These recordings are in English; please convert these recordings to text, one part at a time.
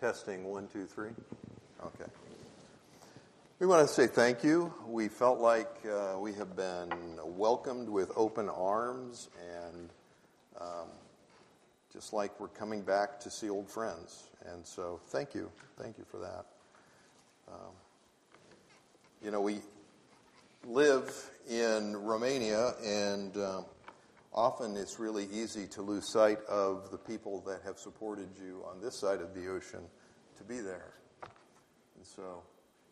Testing one, two, three. Okay. We want to say thank you. We felt like uh, we have been welcomed with open arms and um, just like we're coming back to see old friends. And so thank you. Thank you for that. Um, you know, we live in Romania and. Um, often it's really easy to lose sight of the people that have supported you on this side of the ocean to be there. And so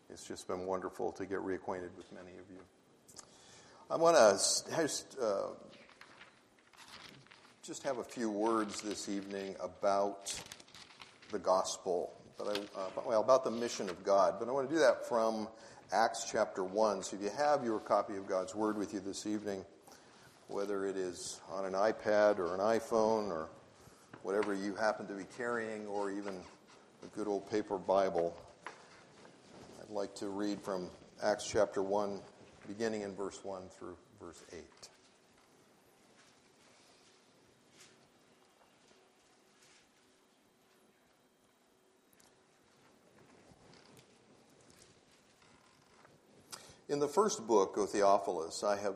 it's just been wonderful to get reacquainted with many of you. I want to just, uh, just have a few words this evening about the gospel, but I, uh, well, about the mission of God. But I want to do that from Acts chapter 1. So if you have your copy of God's Word with you this evening, whether it is on an iPad or an iPhone or whatever you happen to be carrying, or even a good old paper Bible. I'd like to read from Acts chapter 1, beginning in verse 1 through verse 8. In the first book, O Theophilus, I have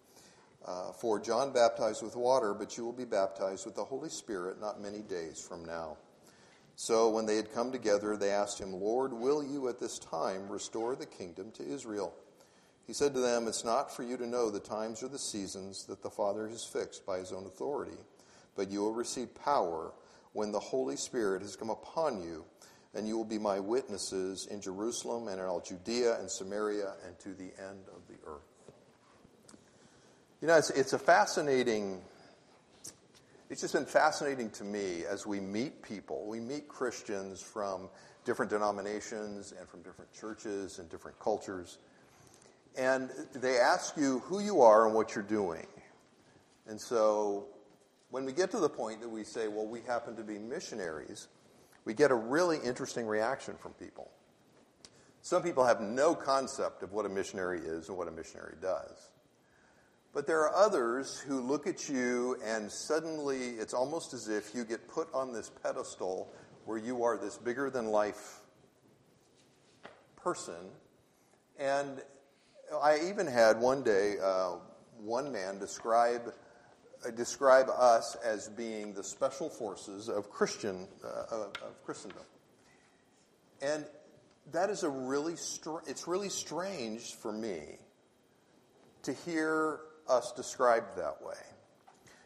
Uh, for John baptized with water, but you will be baptized with the Holy Spirit not many days from now. So when they had come together, they asked him, Lord, will you at this time restore the kingdom to Israel? He said to them, It's not for you to know the times or the seasons that the Father has fixed by his own authority, but you will receive power when the Holy Spirit has come upon you, and you will be my witnesses in Jerusalem and in all Judea and Samaria and to the end of the earth. You know, it's, it's a fascinating, it's just been fascinating to me as we meet people. We meet Christians from different denominations and from different churches and different cultures. And they ask you who you are and what you're doing. And so when we get to the point that we say, well, we happen to be missionaries, we get a really interesting reaction from people. Some people have no concept of what a missionary is and what a missionary does. But there are others who look at you and suddenly it's almost as if you get put on this pedestal where you are this bigger than life person. And I even had one day uh, one man describe describe us as being the special forces of Christian uh, of, of, Christendom, and that is a really str- it's really strange for me to hear us described that way.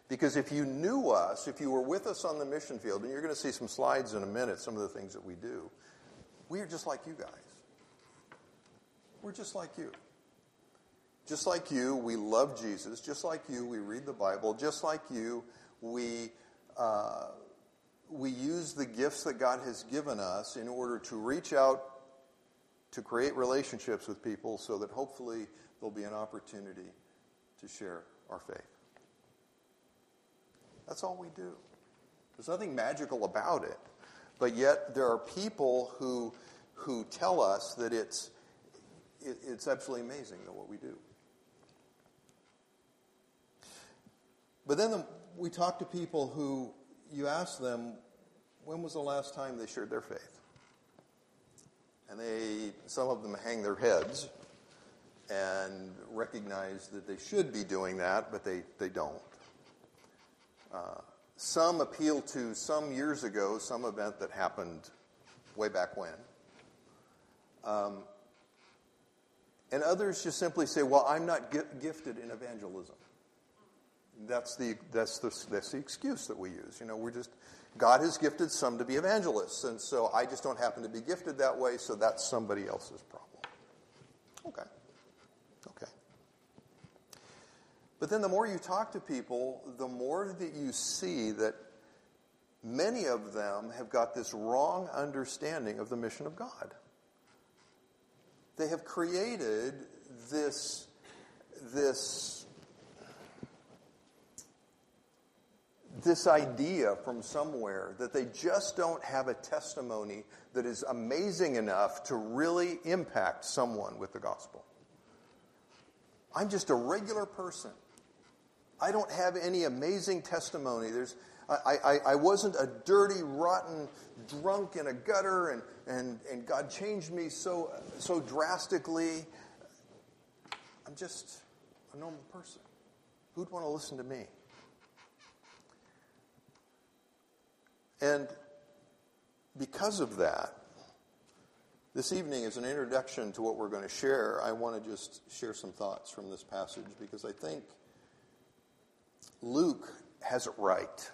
Because if you knew us, if you were with us on the mission field, and you're going to see some slides in a minute, some of the things that we do, we are just like you guys. We're just like you. Just like you, we love Jesus. Just like you, we read the Bible. Just like you, we, uh, we use the gifts that God has given us in order to reach out to create relationships with people so that hopefully there'll be an opportunity to share our faith. That's all we do. There's nothing magical about it. But yet, there are people who, who tell us that it's, it, it's absolutely amazing that what we do. But then the, we talk to people who you ask them, when was the last time they shared their faith? And they, some of them hang their heads and recognize that they should be doing that, but they, they don't. Uh, some appeal to some years ago, some event that happened way back when. Um, and others just simply say, well, I'm not gifted in evangelism. That's the, that's, the, that's the excuse that we use. You know, we're just, God has gifted some to be evangelists, and so I just don't happen to be gifted that way, so that's somebody else's problem. Okay. But then the more you talk to people, the more that you see that many of them have got this wrong understanding of the mission of God. they have created this, this, this idea from somewhere that they just don't have a testimony that is amazing enough to really impact someone with the gospel. I'm just a regular person. I don't have any amazing testimony. There's, I, I, I wasn't a dirty, rotten drunk in a gutter, and, and, and God changed me so, so drastically. I'm just a normal person. Who'd want to listen to me? And because of that, this evening, as an introduction to what we're going to share, I want to just share some thoughts from this passage because I think Luke has it right.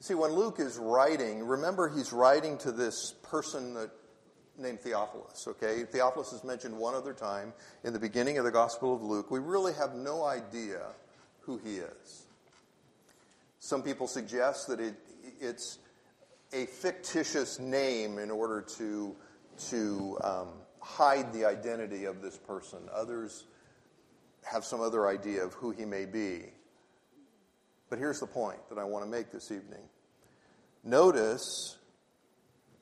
See, when Luke is writing, remember he's writing to this person that, named Theophilus, okay? Theophilus is mentioned one other time in the beginning of the Gospel of Luke. We really have no idea who he is. Some people suggest that it, it's a fictitious name in order to, to um, hide the identity of this person. Others have some other idea of who he may be. But here's the point that I want to make this evening. Notice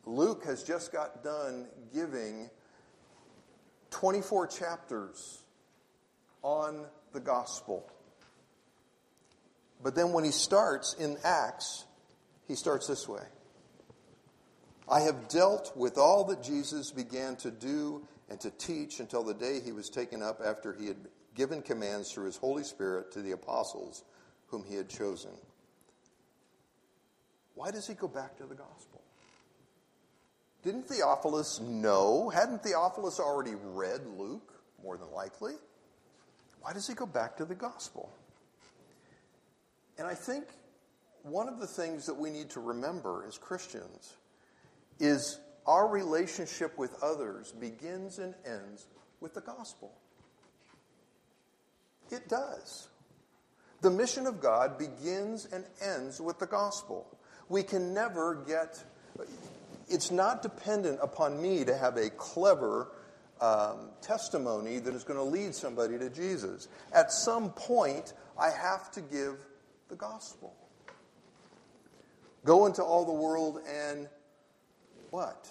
Luke has just got done giving 24 chapters on the gospel. But then when he starts in Acts, he starts this way I have dealt with all that Jesus began to do and to teach until the day he was taken up after he had given commands through his Holy Spirit to the apostles whom he had chosen. Why does he go back to the gospel? Didn't Theophilus know? Hadn't Theophilus already read Luke, more than likely? Why does he go back to the gospel? And I think one of the things that we need to remember as Christians is our relationship with others begins and ends with the gospel. It does. The mission of God begins and ends with the gospel. We can never get, it's not dependent upon me to have a clever um, testimony that is going to lead somebody to Jesus. At some point, I have to give the gospel. Go into all the world and what?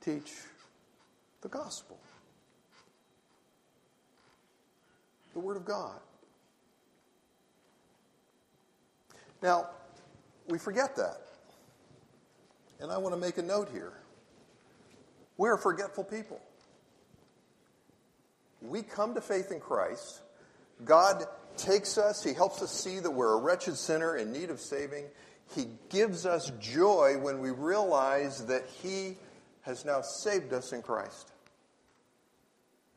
Teach the gospel. The Word of God. Now, we forget that. And I want to make a note here. We're forgetful people. We come to faith in Christ. God takes us, He helps us see that we're a wretched sinner in need of saving. He gives us joy when we realize that He has now saved us in Christ.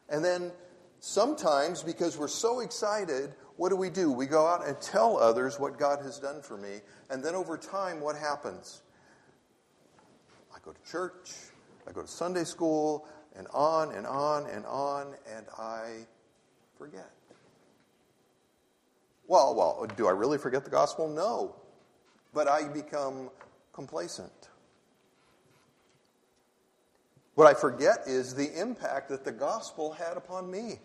And then Sometimes, because we're so excited, what do we do? We go out and tell others what God has done for me. And then over time, what happens? I go to church, I go to Sunday school, and on and on and on, and I forget. Well, well, do I really forget the gospel? No. But I become complacent. What I forget is the impact that the gospel had upon me.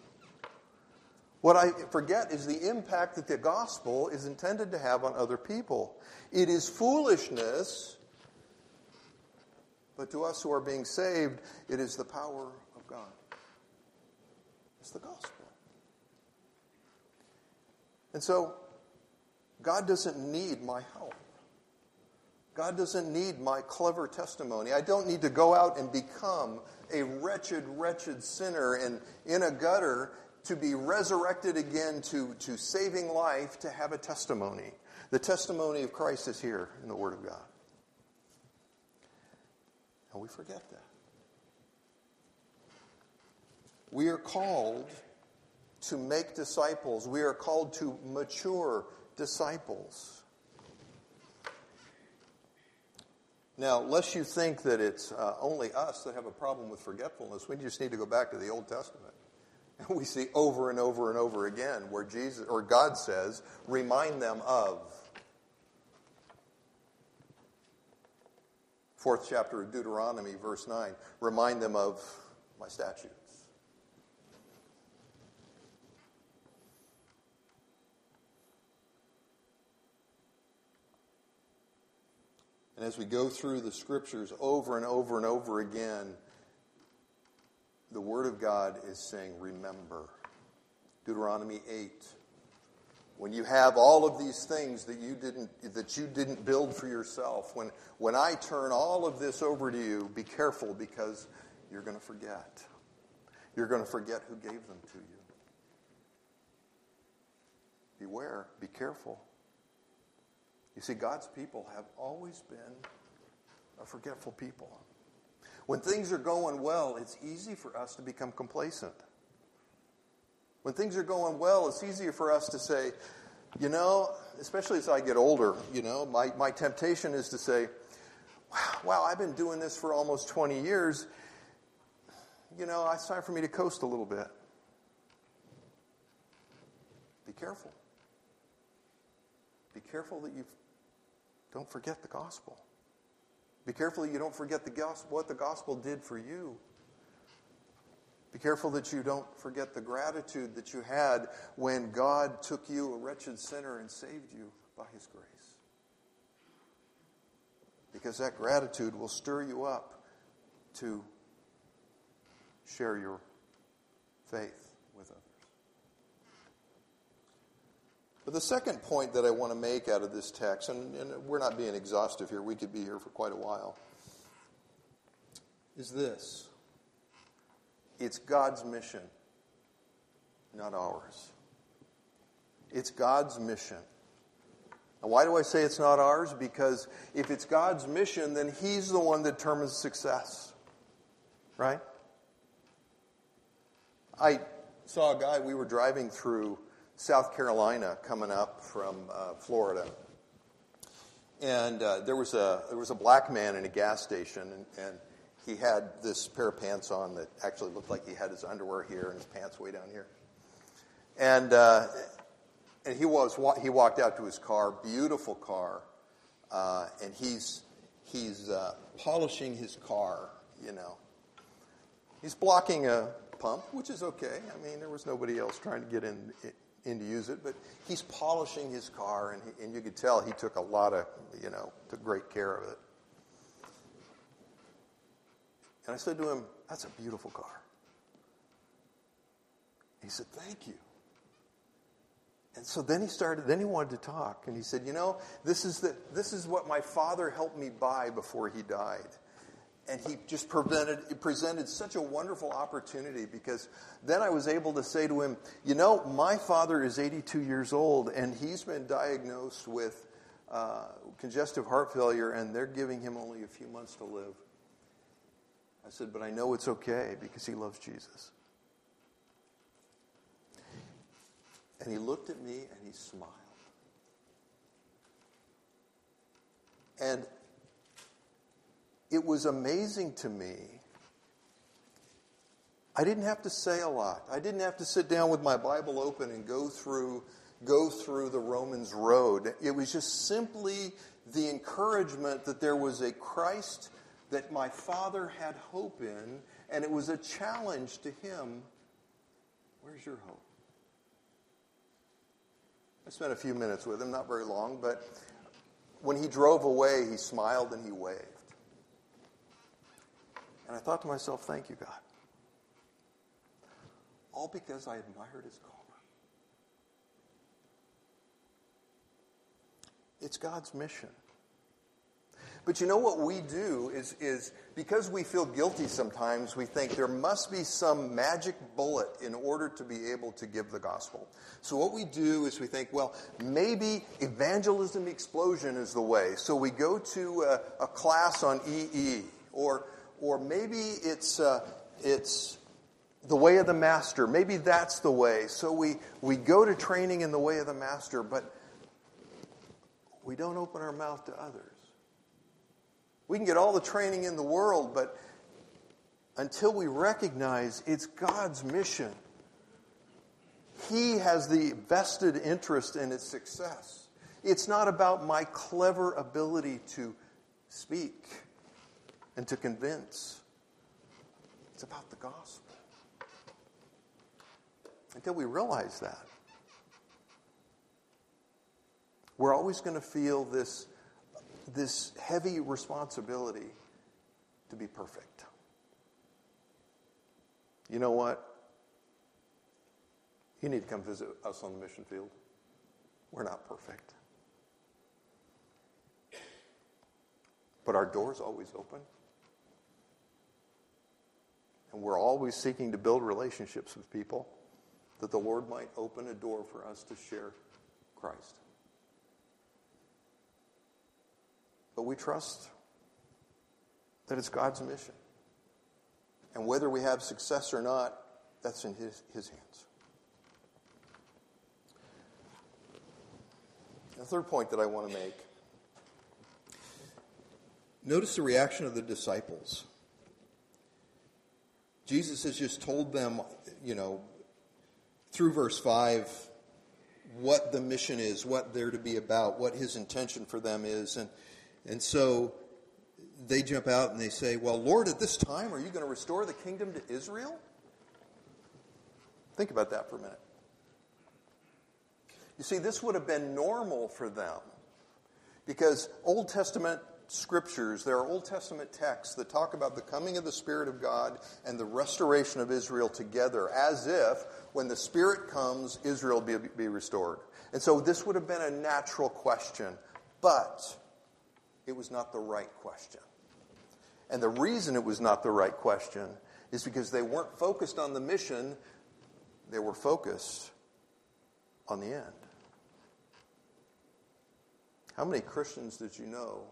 What I forget is the impact that the gospel is intended to have on other people. It is foolishness, but to us who are being saved, it is the power of God. It's the gospel. And so, God doesn't need my help. God doesn't need my clever testimony. I don't need to go out and become a wretched, wretched sinner and in a gutter to be resurrected again to, to saving life to have a testimony. The testimony of Christ is here in the Word of God. And we forget that. We are called to make disciples, we are called to mature disciples. Now, lest you think that it's uh, only us that have a problem with forgetfulness, we just need to go back to the Old Testament. And we see over and over and over again where Jesus or God says, remind them of. Fourth chapter of Deuteronomy, verse 9, remind them of my statutes. And as we go through the scriptures over and over and over again, the Word of God is saying, Remember. Deuteronomy 8. When you have all of these things that you didn't, that you didn't build for yourself, when, when I turn all of this over to you, be careful because you're going to forget. You're going to forget who gave them to you. Beware, be careful. You see, God's people have always been a forgetful people. When things are going well, it's easy for us to become complacent. When things are going well, it's easier for us to say, you know, especially as I get older, you know, my, my temptation is to say, wow, I've been doing this for almost 20 years. You know, it's time for me to coast a little bit. Be careful. Be careful that you don't forget the gospel. Be careful you don't forget the gospel, what the gospel did for you. Be careful that you don't forget the gratitude that you had when God took you, a wretched sinner, and saved you by his grace. Because that gratitude will stir you up to share your faith with others. But the second point that I want to make out of this text, and, and we're not being exhaustive here, we could be here for quite a while, is this it's God's mission, not ours. It's God's mission. And why do I say it's not ours? Because if it's God's mission, then He's the one that determines success. Right? I saw a guy, we were driving through South Carolina coming up from uh, Florida. And uh, there, was a, there was a black man in a gas station, and, and he had this pair of pants on that actually looked like he had his underwear here and his pants way down here. And, uh, and he, was, he walked out to his car, beautiful car, uh, and he's, he's uh, polishing his car, you know. He's blocking a pump, which is okay. I mean, there was nobody else trying to get in, in to use it, but he's polishing his car, and, he, and you could tell he took a lot of, you know, took great care of it. And I said to him, That's a beautiful car. He said, Thank you. And so then he started, then he wanted to talk. And he said, You know, this is, the, this is what my father helped me buy before he died. And he just presented such a wonderful opportunity because then I was able to say to him, You know, my father is 82 years old and he's been diagnosed with uh, congestive heart failure, and they're giving him only a few months to live. I said, But I know it's okay because he loves Jesus. And he looked at me and he smiled. And it was amazing to me. I didn't have to say a lot. I didn't have to sit down with my Bible open and go through go through the Romans road. It was just simply the encouragement that there was a Christ that my father had hope in, and it was a challenge to him. Where's your hope? I spent a few minutes with him, not very long, but when he drove away, he smiled and he waved. And I thought to myself, thank you, God. All because I admired his car. It's God's mission. But you know what we do is, is because we feel guilty sometimes, we think there must be some magic bullet in order to be able to give the gospel. So what we do is we think, well, maybe evangelism explosion is the way. So we go to a, a class on EE, or, or maybe it's, uh, it's the way of the master. Maybe that's the way. So we, we go to training in the way of the master, but we don't open our mouth to others. We can get all the training in the world, but until we recognize it's God's mission, He has the vested interest in its success. It's not about my clever ability to speak and to convince. It's about the gospel. Until we realize that, we're always going to feel this, this heavy responsibility to be perfect. You know what? You need to come visit us on the mission field. We're not perfect. But our door's always open. And we're always seeking to build relationships with people that the Lord might open a door for us to share Christ. But we trust that it's God's mission. And whether we have success or not, that's in His, his hands. The third point that I want to make notice the reaction of the disciples. Jesus has just told them, you know, through verse 5, what the mission is, what they're to be about, what his intention for them is. And, and so they jump out and they say, Well, Lord, at this time, are you going to restore the kingdom to Israel? Think about that for a minute. You see, this would have been normal for them because Old Testament scriptures, there are Old Testament texts that talk about the coming of the Spirit of God and the restoration of Israel together, as if when the Spirit comes, Israel be, be restored. And so this would have been a natural question, but it was not the right question. And the reason it was not the right question is because they weren't focused on the mission, they were focused on the end. How many Christians did you know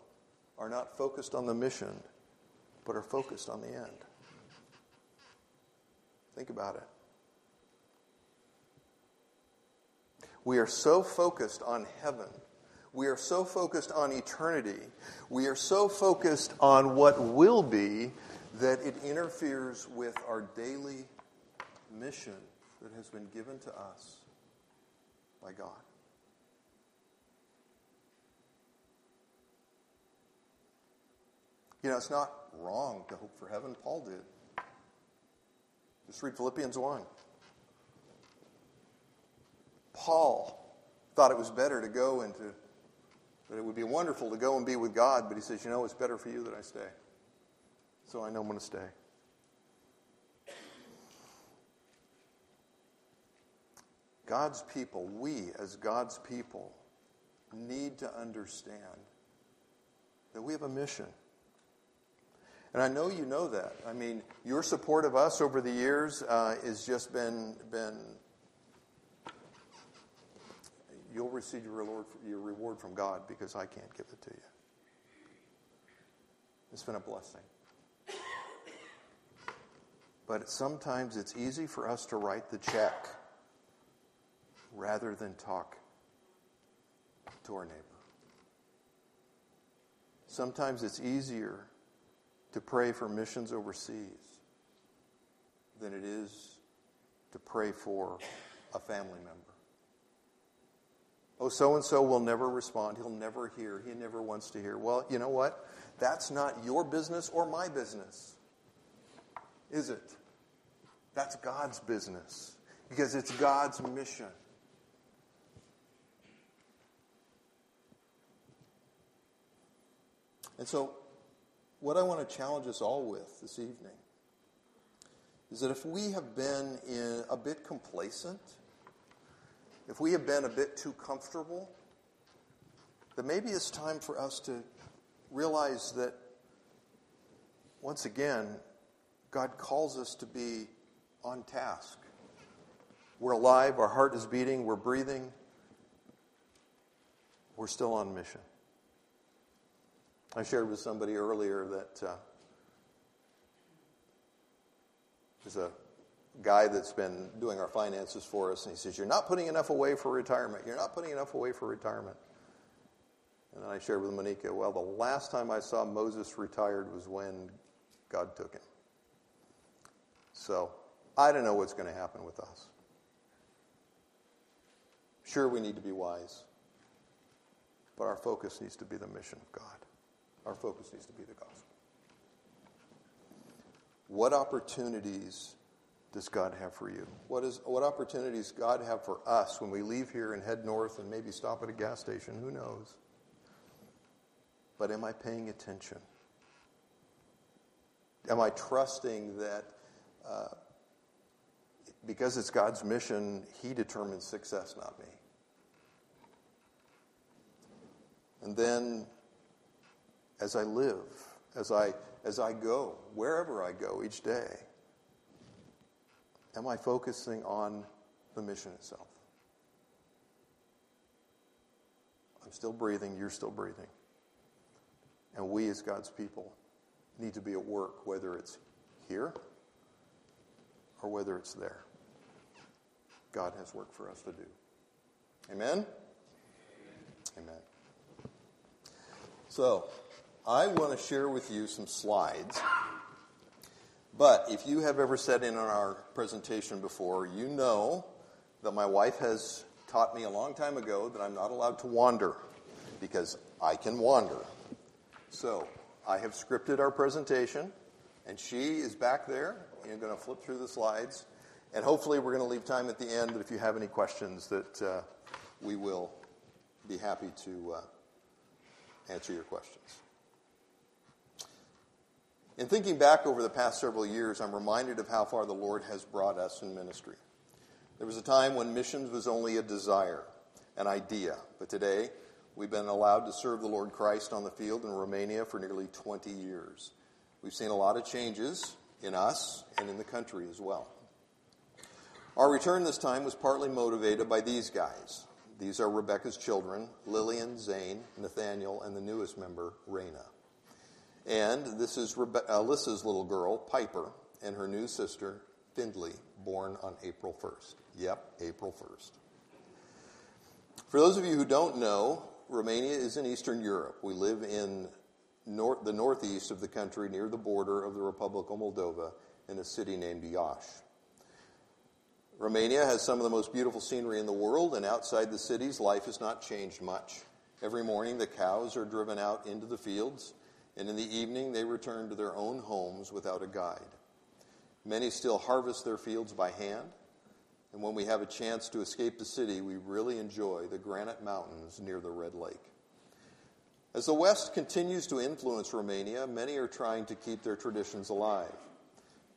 are not focused on the mission, but are focused on the end? Think about it. We are so focused on heaven. We are so focused on eternity. We are so focused on what will be that it interferes with our daily mission that has been given to us by God. You know, it's not wrong to hope for heaven. Paul did. Just read Philippians 1. Paul thought it was better to go into, that it would be wonderful to go and be with God, but he says, you know, it's better for you that I stay. So I know I'm going to stay. God's people, we as God's people, need to understand that we have a mission. And I know you know that. I mean, your support of us over the years uh, has just been been. You'll receive your reward, your reward from God because I can't give it to you. It's been a blessing. But sometimes it's easy for us to write the check rather than talk to our neighbor. Sometimes it's easier to pray for missions overseas than it is to pray for a family member. Oh, so and so will never respond. He'll never hear. He never wants to hear. Well, you know what? That's not your business or my business, is it? That's God's business because it's God's mission. And so what I want to challenge us all with this evening is that if we have been in a bit complacent, if we have been a bit too comfortable, then maybe it's time for us to realize that once again, God calls us to be on task. We're alive, our heart is beating, we're breathing, we're still on mission. I shared with somebody earlier that uh, there's a guy that's been doing our finances for us, and he says, You're not putting enough away for retirement. You're not putting enough away for retirement. And then I shared with Monica, Well, the last time I saw Moses retired was when God took him. So I don't know what's going to happen with us. Sure, we need to be wise, but our focus needs to be the mission of God. Our focus needs to be the gospel. what opportunities does God have for you? What, is, what opportunities God have for us when we leave here and head north and maybe stop at a gas station? Who knows? But am I paying attention? Am I trusting that uh, because it's God's mission, He determines success, not me? And then, as I live, as I, as I go, wherever I go each day, am I focusing on the mission itself? I'm still breathing, you're still breathing. And we, as God's people, need to be at work, whether it's here or whether it's there. God has work for us to do. Amen? Amen. So, I want to share with you some slides. But if you have ever sat in on our presentation before, you know that my wife has taught me a long time ago that I'm not allowed to wander because I can wander. So, I have scripted our presentation, and she is back there and going to flip through the slides. And hopefully, we're going to leave time at the end. But if you have any questions, that uh, we will be happy to uh, answer your questions. In thinking back over the past several years, I'm reminded of how far the Lord has brought us in ministry. There was a time when missions was only a desire, an idea, but today we've been allowed to serve the Lord Christ on the field in Romania for nearly 20 years. We've seen a lot of changes in us and in the country as well. Our return this time was partly motivated by these guys. These are Rebecca's children, Lillian, Zane, Nathaniel, and the newest member, Raina. And this is Rebe- Alyssa's little girl, Piper, and her new sister, Findley, born on April 1st. Yep, April 1st. For those of you who don't know, Romania is in Eastern Europe. We live in nor- the northeast of the country near the border of the Republic of Moldova in a city named Iași. Romania has some of the most beautiful scenery in the world, and outside the cities, life has not changed much. Every morning, the cows are driven out into the fields, and in the evening, they return to their own homes without a guide. Many still harvest their fields by hand, and when we have a chance to escape the city, we really enjoy the granite mountains near the Red Lake. As the West continues to influence Romania, many are trying to keep their traditions alive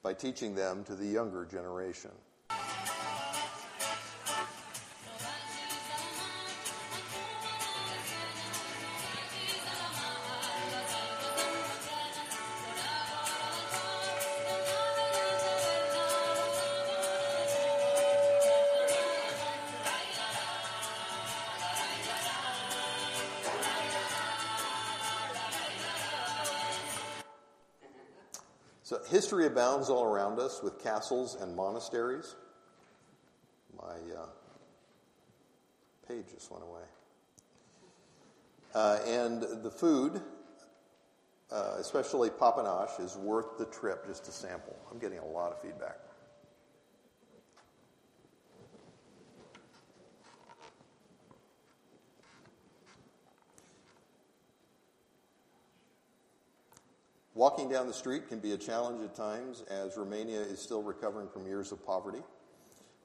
by teaching them to the younger generation. So history abounds all around us with castles and monasteries. My uh, page just went away. Uh, and the food, uh, especially papanași, is worth the trip just to sample. I'm getting a lot of feedback. Walking down the street can be a challenge at times as Romania is still recovering from years of poverty.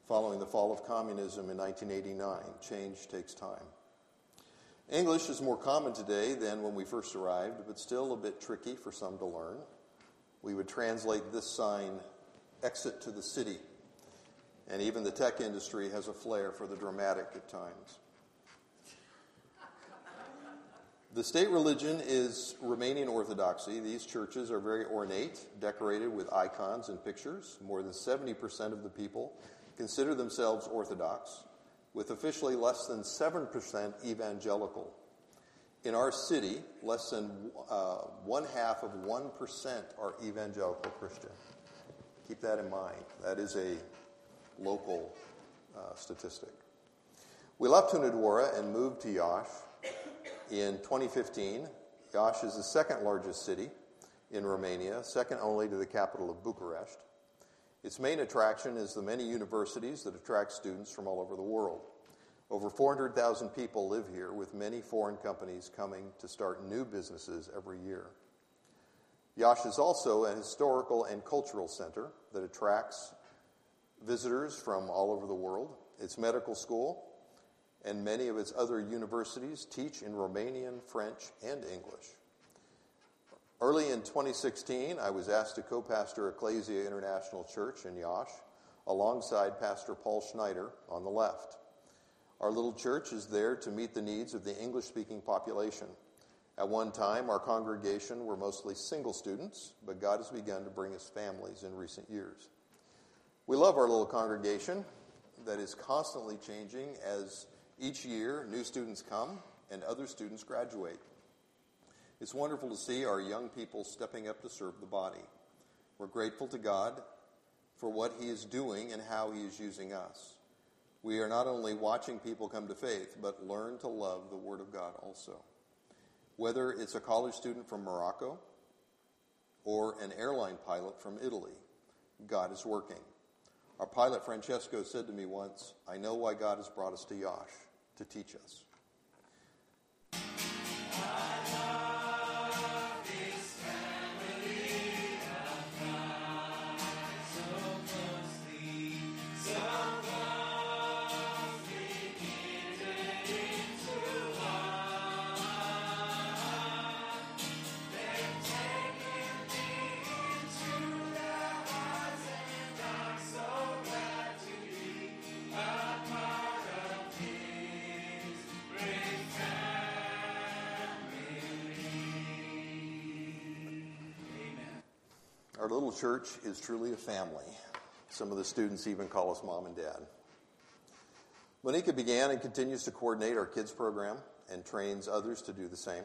Following the fall of communism in 1989, change takes time. English is more common today than when we first arrived, but still a bit tricky for some to learn. We would translate this sign, exit to the city, and even the tech industry has a flair for the dramatic at times. The state religion is Romanian Orthodoxy. These churches are very ornate, decorated with icons and pictures. More than 70% of the people consider themselves Orthodox, with officially less than 7% evangelical. In our city, less than uh, one half of 1% are evangelical Christian. Keep that in mind. That is a local uh, statistic. We left Hunedoara and moved to Iași in 2015, Iași is the second largest city in Romania, second only to the capital of Bucharest. Its main attraction is the many universities that attract students from all over the world. Over 400,000 people live here, with many foreign companies coming to start new businesses every year. Iași is also a historical and cultural center that attracts visitors from all over the world. Its medical school and many of its other universities teach in Romanian, French, and English. Early in 2016, I was asked to co pastor Ecclesia International Church in Iași alongside Pastor Paul Schneider on the left. Our little church is there to meet the needs of the English speaking population. At one time, our congregation were mostly single students, but God has begun to bring us families in recent years. We love our little congregation that is constantly changing as each year new students come and other students graduate. It's wonderful to see our young people stepping up to serve the body. We're grateful to God for what He is doing and how He is using us. We are not only watching people come to faith, but learn to love the Word of God also. Whether it's a college student from Morocco or an airline pilot from Italy, God is working. Our pilot Francesco said to me once, I know why God has brought us to Iași to teach us. Our little church is truly a family. Some of the students even call us mom and dad. Monica began and continues to coordinate our kids program and trains others to do the same.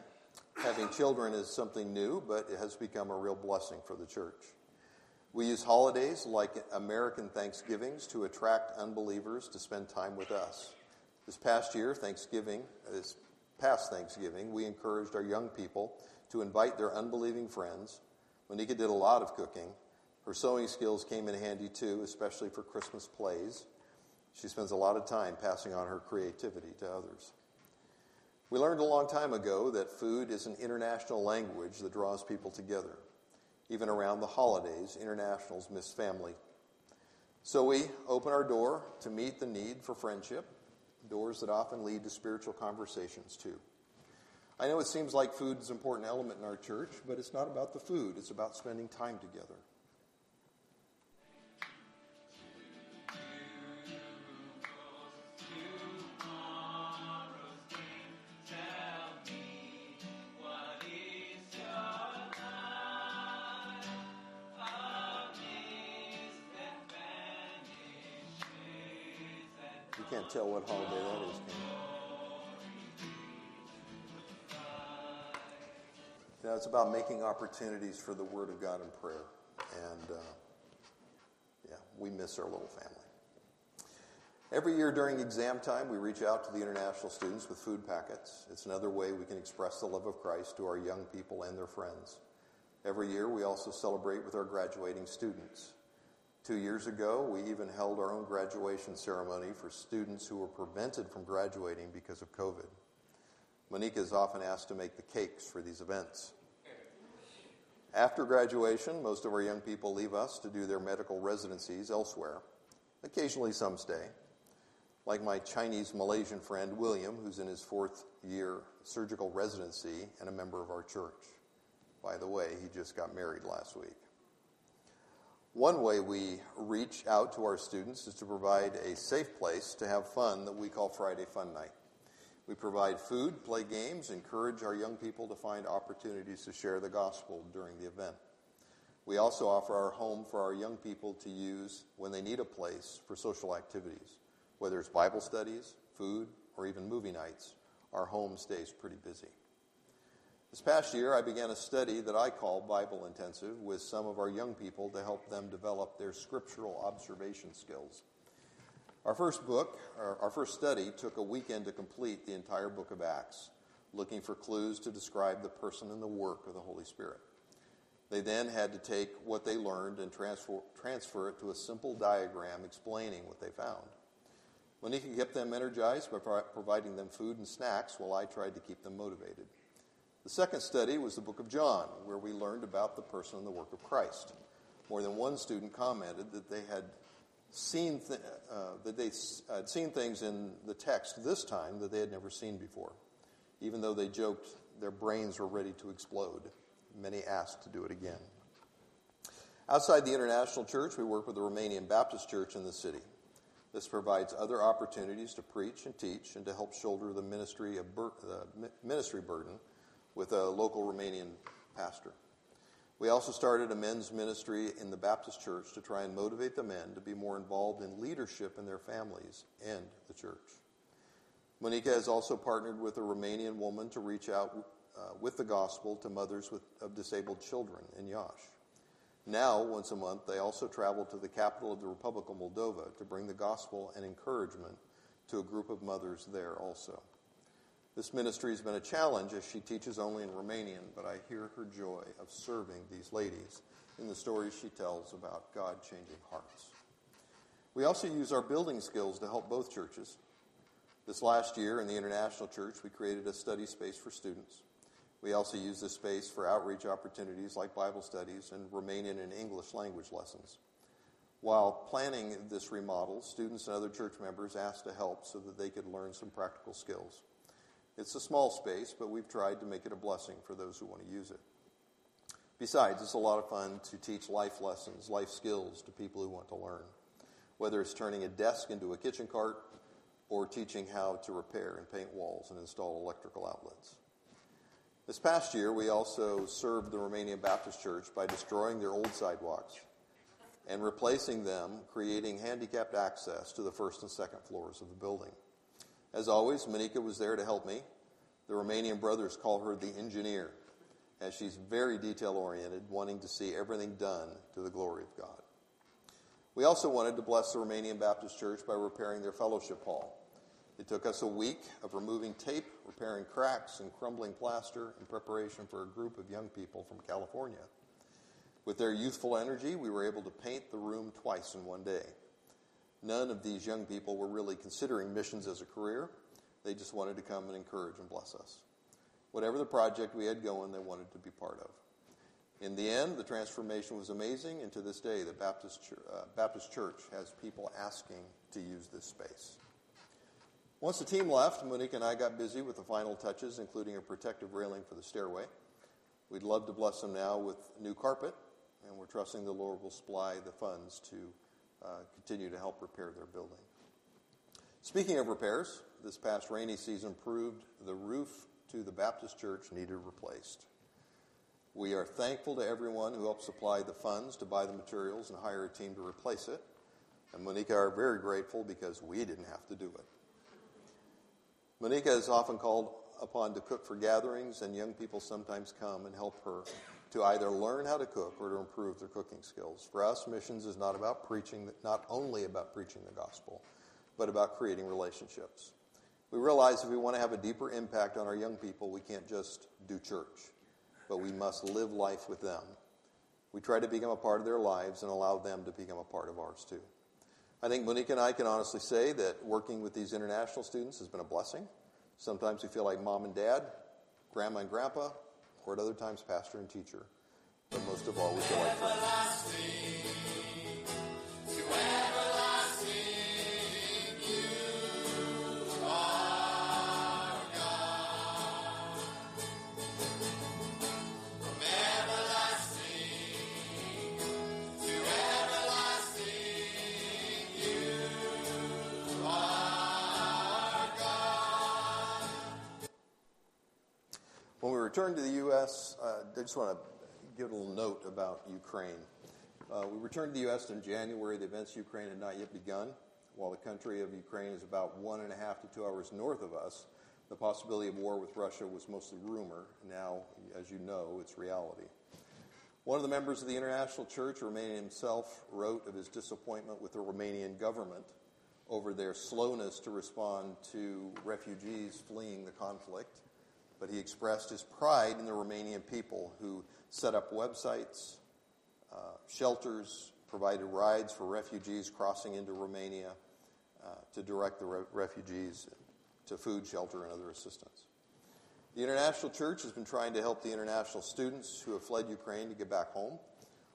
Having children is something new, but it has become a real blessing for the church. We use holidays like American Thanksgivings to attract unbelievers to spend time with us. This past year, Thanksgiving, this past Thanksgiving, we encouraged our young people to invite their unbelieving friends Monica did a lot of cooking. Her sewing skills came in handy too, especially for Christmas plays. She spends a lot of time passing on her creativity to others. We learned a long time ago that food is an international language that draws people together. Even around the holidays, internationals miss family. So we open our door to meet the need for friendship, doors that often lead to spiritual conversations too. I know it seems like food is an important element in our church, but it's not about the food, it's about spending time together. You can't tell what holiday that is. Know, it's about making opportunities for the Word of God and prayer. And uh, yeah, we miss our little family. Every year during exam time, we reach out to the international students with food packets. It's another way we can express the love of Christ to our young people and their friends. Every year, we also celebrate with our graduating students. Two years ago, we even held our own graduation ceremony for students who were prevented from graduating because of COVID. Monica is often asked to make the cakes for these events. After graduation, most of our young people leave us to do their medical residencies elsewhere. Occasionally, some stay. Like my Chinese Malaysian friend William, who's in his fourth year surgical residency and a member of our church. By the way, he just got married last week. One way we reach out to our students is to provide a safe place to have fun that we call Friday Fun Night. We provide food, play games, encourage our young people to find opportunities to share the gospel during the event. We also offer our home for our young people to use when they need a place for social activities, whether it's Bible studies, food, or even movie nights. Our home stays pretty busy. This past year, I began a study that I call Bible Intensive with some of our young people to help them develop their scriptural observation skills. Our first book, our, first study, took a weekend to complete the entire book of Acts, looking for clues to describe the person and the work of the Holy Spirit. They then had to take what they learned and transfer, transfer it to a simple diagram explaining what they found. Monica kept them energized by pro- providing them food and snacks while I tried to keep them motivated. The second study was the book of John, where we learned about the person and the work of Christ. More than one student commented that they had seen th- uh, that they had seen things in the text this time that they had never seen before. Even though they joked their brains were ready to explode, many asked to do it again. Outside the International Church, we work with the Romanian Baptist Church in the city. This provides other opportunities to preach and teach and to help shoulder the ministry, of bur- uh, ministry burden with a local Romanian pastor. We also started a men's ministry in the Baptist church to try and motivate the men to be more involved in leadership in their families and the church. Monica has also partnered with a Romanian woman to reach out uh, with the gospel to mothers with, of disabled children in Iași. Now, once a month, they also travel to the capital of the Republic of Moldova to bring the gospel and encouragement to a group of mothers there also. This ministry has been a challenge as she teaches only in Romanian, but I hear her joy of serving these ladies in the stories she tells about God changing hearts. We also use our building skills to help both churches. This last year in the International Church, we created a study space for students. We also use this space for outreach opportunities like Bible studies and Romanian and English language lessons. While planning this remodel, students and other church members asked to help so that they could learn some practical skills. It's a small space, but we've tried to make it a blessing for those who want to use it. Besides, it's a lot of fun to teach life lessons, life skills to people who want to learn, whether it's turning a desk into a kitchen cart or teaching how to repair and paint walls and install electrical outlets. This past year, we also served the Romanian Baptist Church by destroying their old sidewalks and replacing them, creating handicapped access to the first and second floors of the building. As always, Monica was there to help me. The Romanian brothers call her the engineer, as she's very detail oriented, wanting to see everything done to the glory of God. We also wanted to bless the Romanian Baptist Church by repairing their fellowship hall. It took us a week of removing tape, repairing cracks, and crumbling plaster in preparation for a group of young people from California. With their youthful energy, we were able to paint the room twice in one day. None of these young people were really considering missions as a career. They just wanted to come and encourage and bless us. Whatever the project we had going, they wanted to be part of. In the end, the transformation was amazing, and to this day, the Baptist, uh, Baptist Church has people asking to use this space. Once the team left, Monica and I got busy with the final touches, including a protective railing for the stairway. We'd love to bless them now with new carpet, and we're trusting the Lord will supply the funds to Uh, continue to help repair their building. Speaking of repairs, this past rainy season proved the roof to the Baptist church needed replaced. We are thankful to everyone who helped supply the funds to buy the materials and hire a team to replace it. And Monica are very grateful because we didn't have to do it. Monica is often called upon to cook for gatherings, and young people sometimes come and help her to either learn how to cook or to improve their cooking skills. For us, missions is not about preaching, not only about preaching the gospel, but about creating relationships. We realize if we want to have a deeper impact on our young people, we can't just do church, but we must live life with them. We try to become a part of their lives and allow them to become a part of ours too. I think Monica and I can honestly say that working with these international students has been a blessing. Sometimes we feel like mom and dad, grandma and grandpa, or at other times pastor and teacher. But most of all, we feel returned to the U.S., uh, I just want to give a little note about Ukraine. Uh, we returned to the U.S. in January. The events in Ukraine had not yet begun. While the country of Ukraine is about one and a half to two hours north of us, the possibility of war with Russia was mostly rumor. Now, as you know, it's reality. One of the members of the International Church, Romanian himself, wrote of his disappointment with the Romanian government over their slowness to respond to refugees fleeing the conflict but he expressed his pride in the Romanian people who set up websites, uh, shelters, provided rides for refugees crossing into Romania uh, to direct the re- refugees to food, shelter, and other assistance. The International Church has been trying to help the international students who have fled Ukraine to get back home,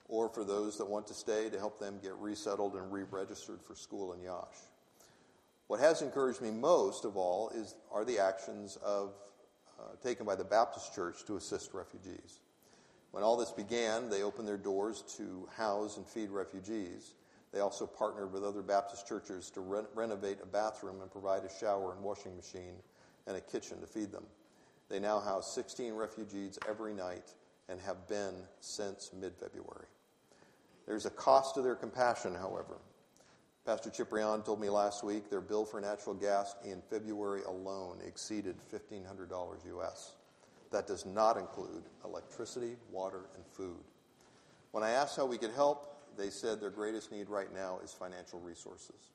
or for those that want to stay to help them get resettled and re registered for school in Iași. What has encouraged me most of all is, are the actions of, uh, taken by the Baptist Church to assist refugees. When all this began, they opened their doors to house and feed refugees. They also partnered with other Baptist churches to re- renovate a bathroom and provide a shower and washing machine and a kitchen to feed them. They now house 16 refugees every night and have been since mid February. There's a cost to their compassion, however. Pastor Ciprian told me last week their bill for natural gas in February alone exceeded $1,500 US. That does not include electricity, water, and food. When I asked how we could help, they said their greatest need right now is financial resources.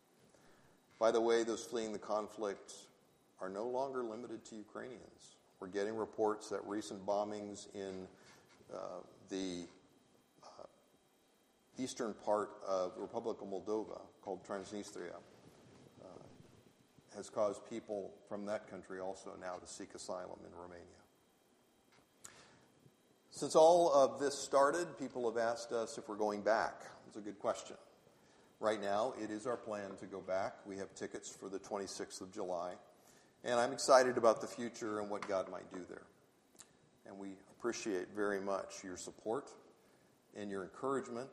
By the way, those fleeing the conflict are no longer limited to Ukrainians. We're getting reports that recent bombings in uh, the uh, eastern part of the Republic of Moldova, called Transnistria, uh, has caused people from that country also now to seek asylum in Romania. Since all of this started, people have asked us if we're going back. It's a good question. Right now, it is our plan to go back. We have tickets for the 26th of July. And I'm excited about the future and what God might do there. And we appreciate very much your support and your encouragement.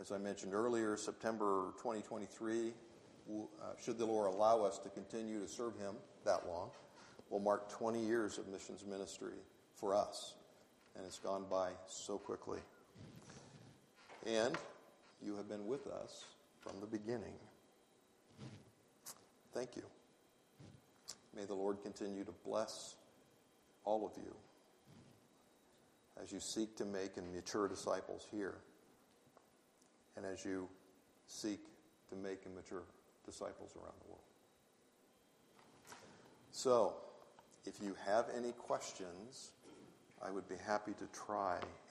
As I mentioned earlier, September 2023, uh, should the Lord allow us to continue to serve Him that long, will mark 20 years of missions ministry for us. And it's gone by so quickly. And you have been with us from the beginning. Thank you. May the Lord continue to bless all of you as you seek to make and mature disciples here, and as you seek to make and mature disciples around the world. So, if you have any questions, I would be happy to try